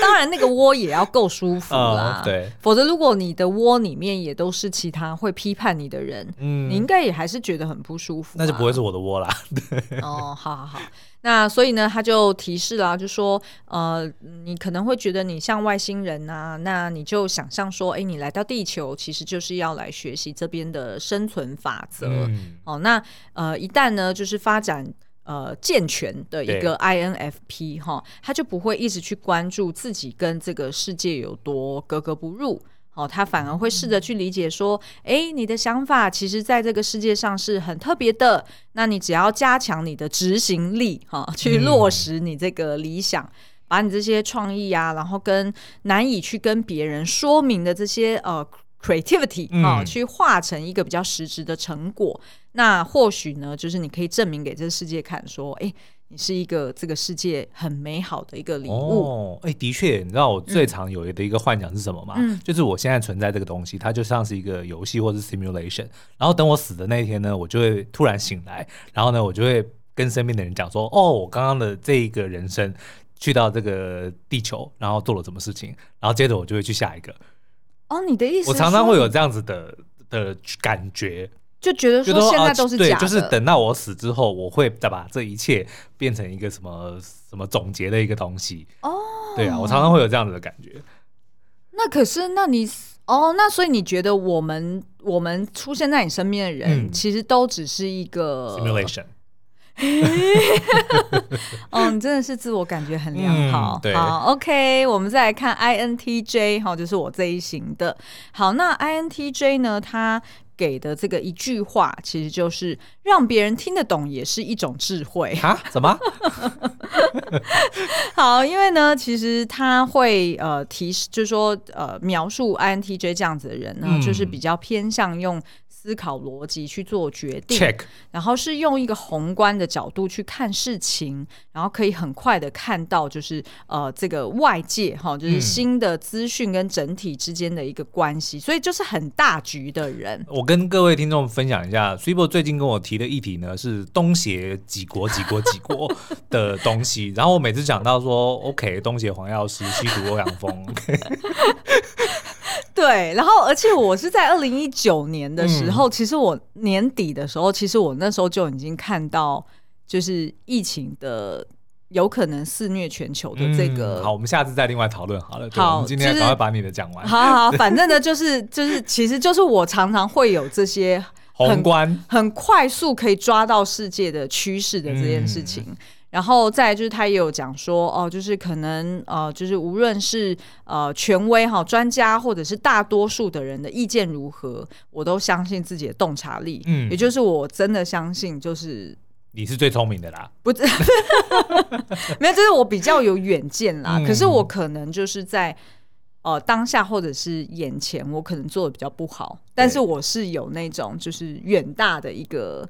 [SPEAKER 1] 当然，那个窝也要够舒服啦。
[SPEAKER 2] 哦、对，
[SPEAKER 1] 否则如果你的窝里面也都是其他会批判你的人，嗯，你应该也还是觉得很不舒服。
[SPEAKER 2] 那就不会是我的窝啦。对。
[SPEAKER 1] 哦，好好好。那所以呢，他就提示了，就说，呃，你可能会觉得你像外星人啊，那你就想象说，哎，你来到地球，其实就是要来学习这边的生存法则。嗯、哦，那呃，一旦呢，就是发展。呃，健全的一个 INFP 哈，他就不会一直去关注自己跟这个世界有多格格不入，哦，他反而会试着去理解说，哎，你的想法其实在这个世界上是很特别的，那你只要加强你的执行力哈，去落实你这个理想，嗯、把你这些创意啊，然后跟难以去跟别人说明的这些呃。Creativity 啊，去化成一个比较实质的成果，嗯、那或许呢，就是你可以证明给这个世界看，说，哎、欸，你是一个这个世界很美好的一个礼物。
[SPEAKER 2] 哦，哎、欸，的确，你知道我最常有的一个幻想是什么吗？嗯，就是我现在存在这个东西，它就像是一个游戏或者 simulation，然后等我死的那一天呢，我就会突然醒来，然后呢，我就会跟身边的人讲说，哦，我刚刚的这一个人生去到这个地球，然后做了什么事情，然后接着我就会去下一个。
[SPEAKER 1] 哦，你的意思？
[SPEAKER 2] 我常常会有这样子的的感觉，
[SPEAKER 1] 就觉得说现在都是假的，
[SPEAKER 2] 对，就是等到我死之后，我会再把这一切变成一个什么什么总结的一个东西。哦，对啊，我常常会有这样子的感觉。
[SPEAKER 1] 那可是，那你哦，那所以你觉得我们我们出现在你身边的人，嗯、其实都只是一个
[SPEAKER 2] simulation。
[SPEAKER 1] 哦，你真的是自我感觉很良好。嗯、好，OK，我们再来看 INTJ，哈，就是我这一型的。好，那 INTJ 呢，他给的这个一句话，其实就是让别人听得懂也是一种智慧
[SPEAKER 2] 啊？怎么？
[SPEAKER 1] 好，因为呢，其实他会呃提示，就是说呃描述 INTJ 这样子的人呢，嗯、就是比较偏向用。思考逻辑去做决定，Check. 然后是用一个宏观的角度去看事情，然后可以很快的看到，就是呃这个外界哈，就是新的资讯跟整体之间的一个关系，嗯、所以就是很大局的人。
[SPEAKER 2] 我跟各位听众分享一下，Cibo 最近跟我提的议题呢是东协几国几国几国 的东西，然后我每次讲到说 OK 东协黄药师西毒欧阳锋。
[SPEAKER 1] 对，然后而且我是在二零一九年的时候，嗯、其实我年底的时候，其实我那时候就已经看到，就是疫情的有可能肆虐全球的这个。
[SPEAKER 2] 嗯、好，我们下次再另外讨论好了。
[SPEAKER 1] 好，
[SPEAKER 2] 我们今天赶快把你的讲完。
[SPEAKER 1] 好好，反正呢，就是 就是，其实就是我常常会有这些
[SPEAKER 2] 宏观、
[SPEAKER 1] 很快速可以抓到世界的趋势的这件事情。嗯然后再就是，他也有讲说，哦，就是可能，呃，就是无论是呃权威哈、专家，或者是大多数的人的意见如何，我都相信自己的洞察力。嗯，也就是我真的相信，就是
[SPEAKER 2] 你是最聪明的啦。
[SPEAKER 1] 不，没有，就是我比较有远见啦。嗯、可是我可能就是在呃当下或者是眼前，我可能做的比较不好。但是我是有那种就是远大的一个，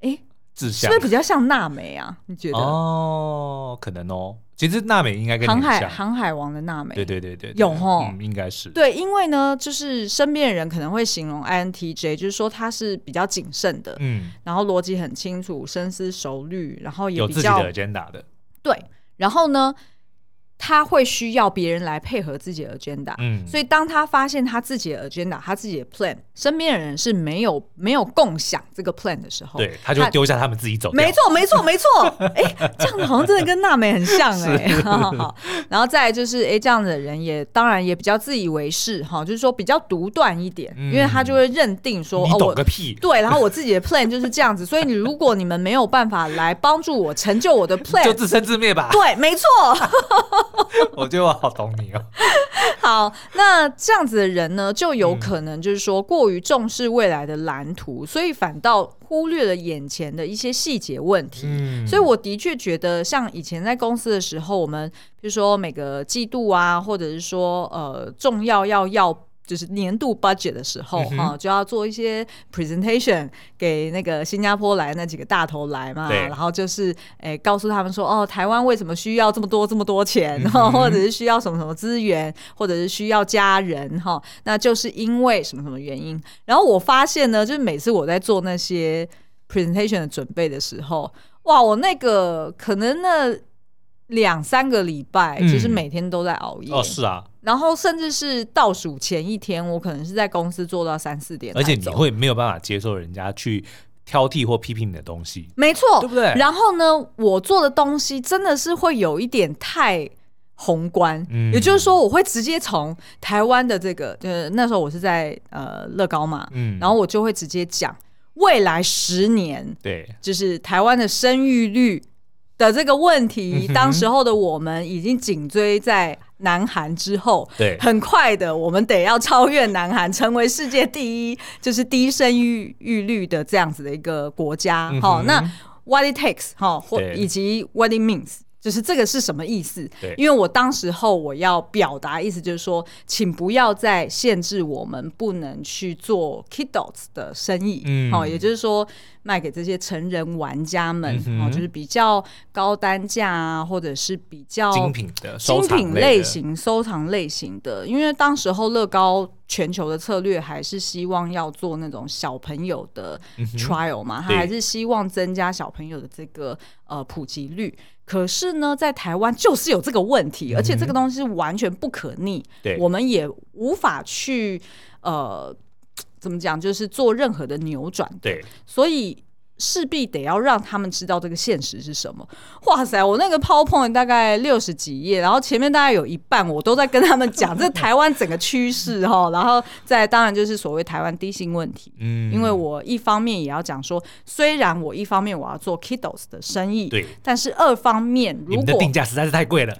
[SPEAKER 1] 哎。是不是比较像娜美啊？你觉得？
[SPEAKER 2] 哦，可能哦。其实娜美应该跟
[SPEAKER 1] 航海航海王的娜美，
[SPEAKER 2] 对对对对，
[SPEAKER 1] 有哦，
[SPEAKER 2] 嗯，应该是
[SPEAKER 1] 对。因为呢，就是身边的人可能会形容 INTJ，就是说他是比较谨慎的，嗯，然后逻辑很清楚，深思熟虑，然后也比较
[SPEAKER 2] 有自己的 agenda 的。
[SPEAKER 1] 对，然后呢？他会需要别人来配合自己的 agenda，嗯，所以当他发现他自己的 agenda，他自己的 plan，身边的人是没有没有共享这个 plan 的时候，
[SPEAKER 2] 对，他就丢下他们自己走。
[SPEAKER 1] 没错，没错，没错。哎、欸，这样子好像真的跟娜美很像哎、然后再来就是，哎、欸，这样子的人也当然也比较自以为是哈，就是说比较独断一点，嗯、因为他就会认定说，
[SPEAKER 2] 你懂个屁。
[SPEAKER 1] 哦、对，然后我自己的 plan 就是这样子，所以你如果你们没有办法来帮助我成就我的 plan，
[SPEAKER 2] 就自生自灭吧。
[SPEAKER 1] 对，没错。
[SPEAKER 2] 我觉得我好懂你哦。
[SPEAKER 1] 好，那这样子的人呢，就有可能就是说过于重视未来的蓝图，嗯、所以反倒忽略了眼前的一些细节问题。嗯、所以我的确觉得，像以前在公司的时候，我们比如说每个季度啊，或者是说呃重要要要。就是年度 budget 的时候哈、就要做一些 presentation 给那个新加坡来那几个大头来嘛，然后就是诶、欸、告诉他们说哦，台湾为什么需要这么多这么多钱，或者是需要什么什么资源，或者是需要家人哈、啊，那就是因为什么什么原因。然后我发现呢，就是每次我在做那些 presentation 的准备的时候，哇，我那个可能那两三个礼拜，其实每天都在熬夜。
[SPEAKER 2] 是啊。
[SPEAKER 1] 然后甚至是倒数前一天，我可能是在公司做到三四点，
[SPEAKER 2] 而且你会没有办法接受人家去挑剔或批评你的东西，
[SPEAKER 1] 没错，
[SPEAKER 2] 对不对？
[SPEAKER 1] 然后呢，我做的东西真的是会有一点太宏观，嗯，也就是说，我会直接从台湾的这个，呃，那时候我是在呃乐高嘛，嗯，然后我就会直接讲未来十年，
[SPEAKER 2] 对，
[SPEAKER 1] 就是台湾的生育率的这个问题，嗯、当时候的我们已经紧追在。南韩之后，对，很快的，我们得要超越南韩，成为世界第一，就是低生育育率的这样子的一个国家。好、嗯，那 what it takes 哈，或以及 what it means。就是这个是什么意思？对，因为我当时候我要表达意思就是说，请不要再限制我们不能去做 kidults 的生意，嗯，好，也就是说卖给这些成人玩家们，嗯哦，就是比较高单价啊，或者是比较
[SPEAKER 2] 精品的
[SPEAKER 1] 精品类型收藏类型的，因为当时候乐高全球的策略还是希望要做那种小朋友的 trial 嘛，他还是希望增加小朋友的这个呃普及率。可是呢，在台湾就是有这个问题，而且这个东西是完全不可逆，对。我们也无法去呃怎么讲，就是做任何的扭转。对，所以势必得要让他们知道这个现实是什么。哇塞，我那个 PowerPoint 大概六十几页，然后前面大概有一半我都在跟他们讲 这台湾整个趋势哈，然后再当然就是所谓台湾低薪问题。嗯，因为我一方面也要讲说，虽然我一方面我要做 Kiddos 的生意，对，但是二方面如果
[SPEAKER 2] 你的定价实在是太贵了。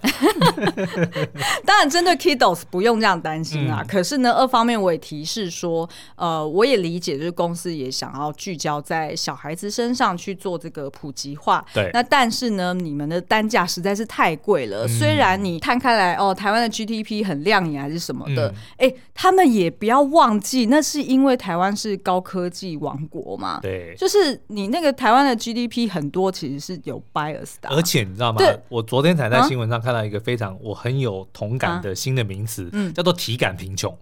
[SPEAKER 1] 当然针对 Kiddos 不用这样担心啊，嗯、可是呢，二方面我也提示说，呃，我也理解就是公司也想要聚焦在小孩子。身上去做这个普及化，
[SPEAKER 2] 对，
[SPEAKER 1] 那但是呢，你们的单价实在是太贵了。嗯、虽然你摊开来哦，台湾的 GDP 很亮眼还是什么的，哎、嗯，他们也不要忘记，那是因为台湾是高科技王国嘛。
[SPEAKER 2] 对，
[SPEAKER 1] 就是你那个台湾的 GDP 很多其实是有 bias 的，
[SPEAKER 2] 而且你知道吗？对我昨天才在新闻上看到一个非常我很有同感的新的名词，叫做体感贫穷。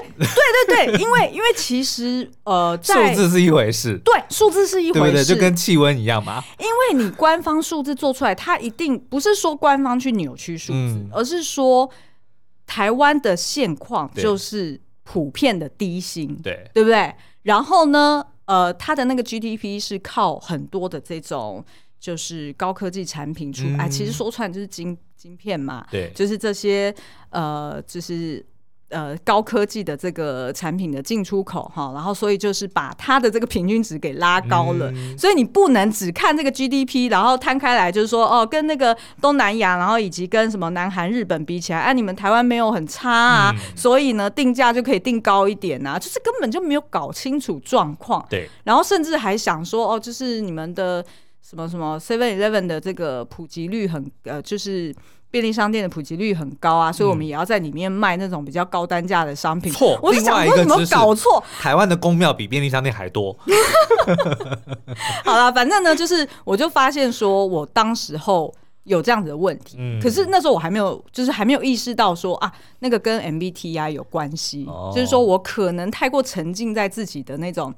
[SPEAKER 1] 对对对对，因为因为其实呃，数
[SPEAKER 2] 字是一回事，
[SPEAKER 1] 对，数字是一回事，对对，
[SPEAKER 2] 就跟气温一样嘛。
[SPEAKER 1] 因为你官方数字做出来，它一定不是说官方去扭曲数字，嗯、而是说台湾的现况就是普遍的低薪，
[SPEAKER 2] 对
[SPEAKER 1] 对不对？然后呢，呃，它的那个 GDP 是靠很多的这种就是高科技产品出来，嗯、其实说出来就是晶晶片嘛，
[SPEAKER 2] 对，
[SPEAKER 1] 就是这些呃，就是。呃，高科技的这个产品的进出口哈，然后所以就是把它的这个平均值给拉高了，嗯、所以你不能只看这个 GDP，然后摊开来就是说哦，跟那个东南亚，然后以及跟什么南韩、日本比起来，哎、啊，你们台湾没有很差啊，嗯、所以呢，定价就可以定高一点啊，就是根本就没有搞清楚状况，
[SPEAKER 2] 对，
[SPEAKER 1] 然后甚至还想说哦，就是你们的什么什么 Seven Eleven 的这个普及率很呃，就是。便利商店的普及率很高啊，所以我们也要在里面卖那种比较高单价的商品。
[SPEAKER 2] 错，
[SPEAKER 1] 我是想说怎么搞错？
[SPEAKER 2] 台湾的公庙比便利商店还多。
[SPEAKER 1] 好了，反正呢，就是我就发现说，我当时候有这样子的问题，嗯、可是那时候我还没有，就是还没有意识到说啊，那个跟 MBTI 有关系，哦、就是说我可能太过沉浸在自己的那种。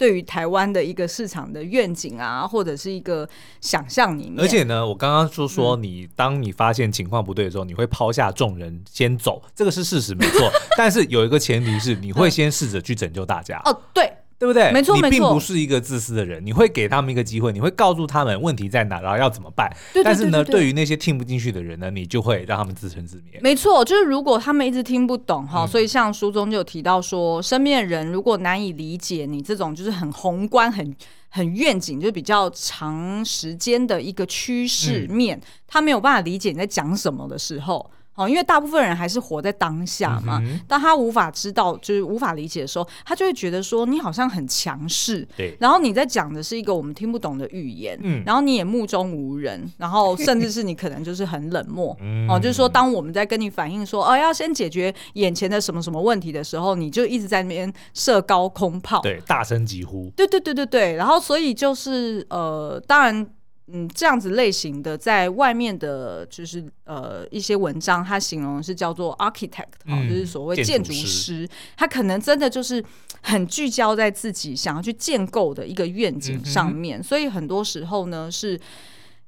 [SPEAKER 1] 对于台湾的一个市场的愿景啊，或者是一个想象里面，
[SPEAKER 2] 而且呢，我刚刚就说你，当你发现情况不对的时候，你会抛下众人先走，这个是事实没错。但是有一个前提是，你会先试着去拯救大家。
[SPEAKER 1] 哦，对。
[SPEAKER 2] 对不对？
[SPEAKER 1] 没错，没错。
[SPEAKER 2] 你并不是一个自私的人，你会给他们一个机会，你会告诉他们问题在哪，然后要怎么办。对对对对对。但是呢，对于那些听不进去的人呢，你就会让他们自生自灭。
[SPEAKER 1] 没错，就是如果他们一直听不懂哈，嗯、所以像书中就有提到说，身边的人如果难以理解你这种就是很宏观、很很愿景，就是比较长时间的一个趋势面，嗯、他没有办法理解你在讲什么的时候。哦，因为大部分人还是活在当下嘛。嗯、当他无法知道，就是无法理解的时候，他就会觉得说你好像很强势。
[SPEAKER 2] 对。
[SPEAKER 1] 然后你在讲的是一个我们听不懂的语言。嗯。然后你也目中无人，然后甚至是你可能就是很冷漠。嗯。哦，就是说，当我们在跟你反映说，哦，要先解决眼前的什么什么问题的时候，你就一直在那边射高空炮。
[SPEAKER 2] 对，大声疾呼。
[SPEAKER 1] 对对对对对。然后，所以就是呃，当然。嗯，这样子类型的，在外面的，就是呃一些文章，它形容是叫做 architect，嗯，就是所谓建筑师，他可能真的就是很聚焦在自己想要去建构的一个愿景上面，嗯、所以很多时候呢是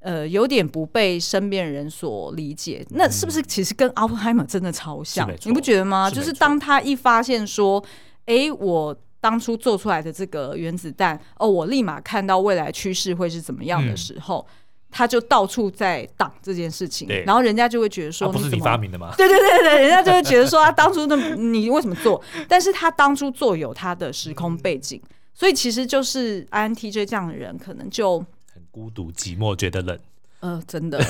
[SPEAKER 1] 呃有点不被身边人所理解。那是不是其实跟 Oppenheimer 真的超像？你不觉得吗？是就是当他一发现说，哎，我。当初做出来的这个原子弹，哦，我立马看到未来趋势会是怎么样的时候，嗯、他就到处在挡这件事情，然后人家就会觉得说，
[SPEAKER 2] 不是你发明的吗？
[SPEAKER 1] 对对对对，人家就会觉得说，他当初那你为什么做？但是他当初做有他的时空背景，所以其实就是 INTJ 这样的人，可能就
[SPEAKER 2] 很孤独寂寞，觉得冷。
[SPEAKER 1] 呃，真的。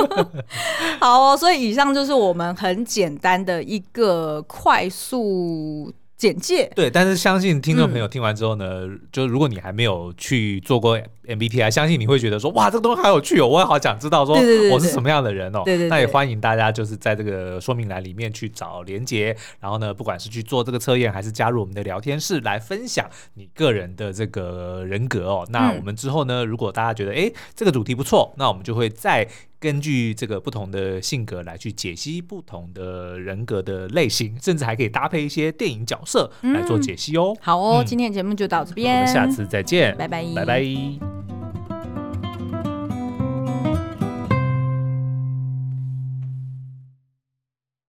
[SPEAKER 1] 好哦，所以以上就是我们很简单的一个快速。简介。
[SPEAKER 2] 对，但是相信听众朋友听完之后呢，嗯、就如果你还没有去做过 MBTI，相信你会觉得说，哇，这个东西好有趣哦，我也好想知道说我是什么样的人哦。那也欢迎大家就是在这个说明栏里面去找连接，然后呢，不管是去做这个测验，还是加入我们的聊天室来分享你个人的这个人格哦。那我们之后呢，如果大家觉得哎这个主题不错，那我们就会再。根据这个不同的性格来去解析不同的人格的类型，甚至还可以搭配一些电影角色来做解析哦。
[SPEAKER 1] 嗯、好哦，嗯、今天的节目就到这边，
[SPEAKER 2] 我们下次再见，
[SPEAKER 1] 拜拜，
[SPEAKER 2] 拜拜。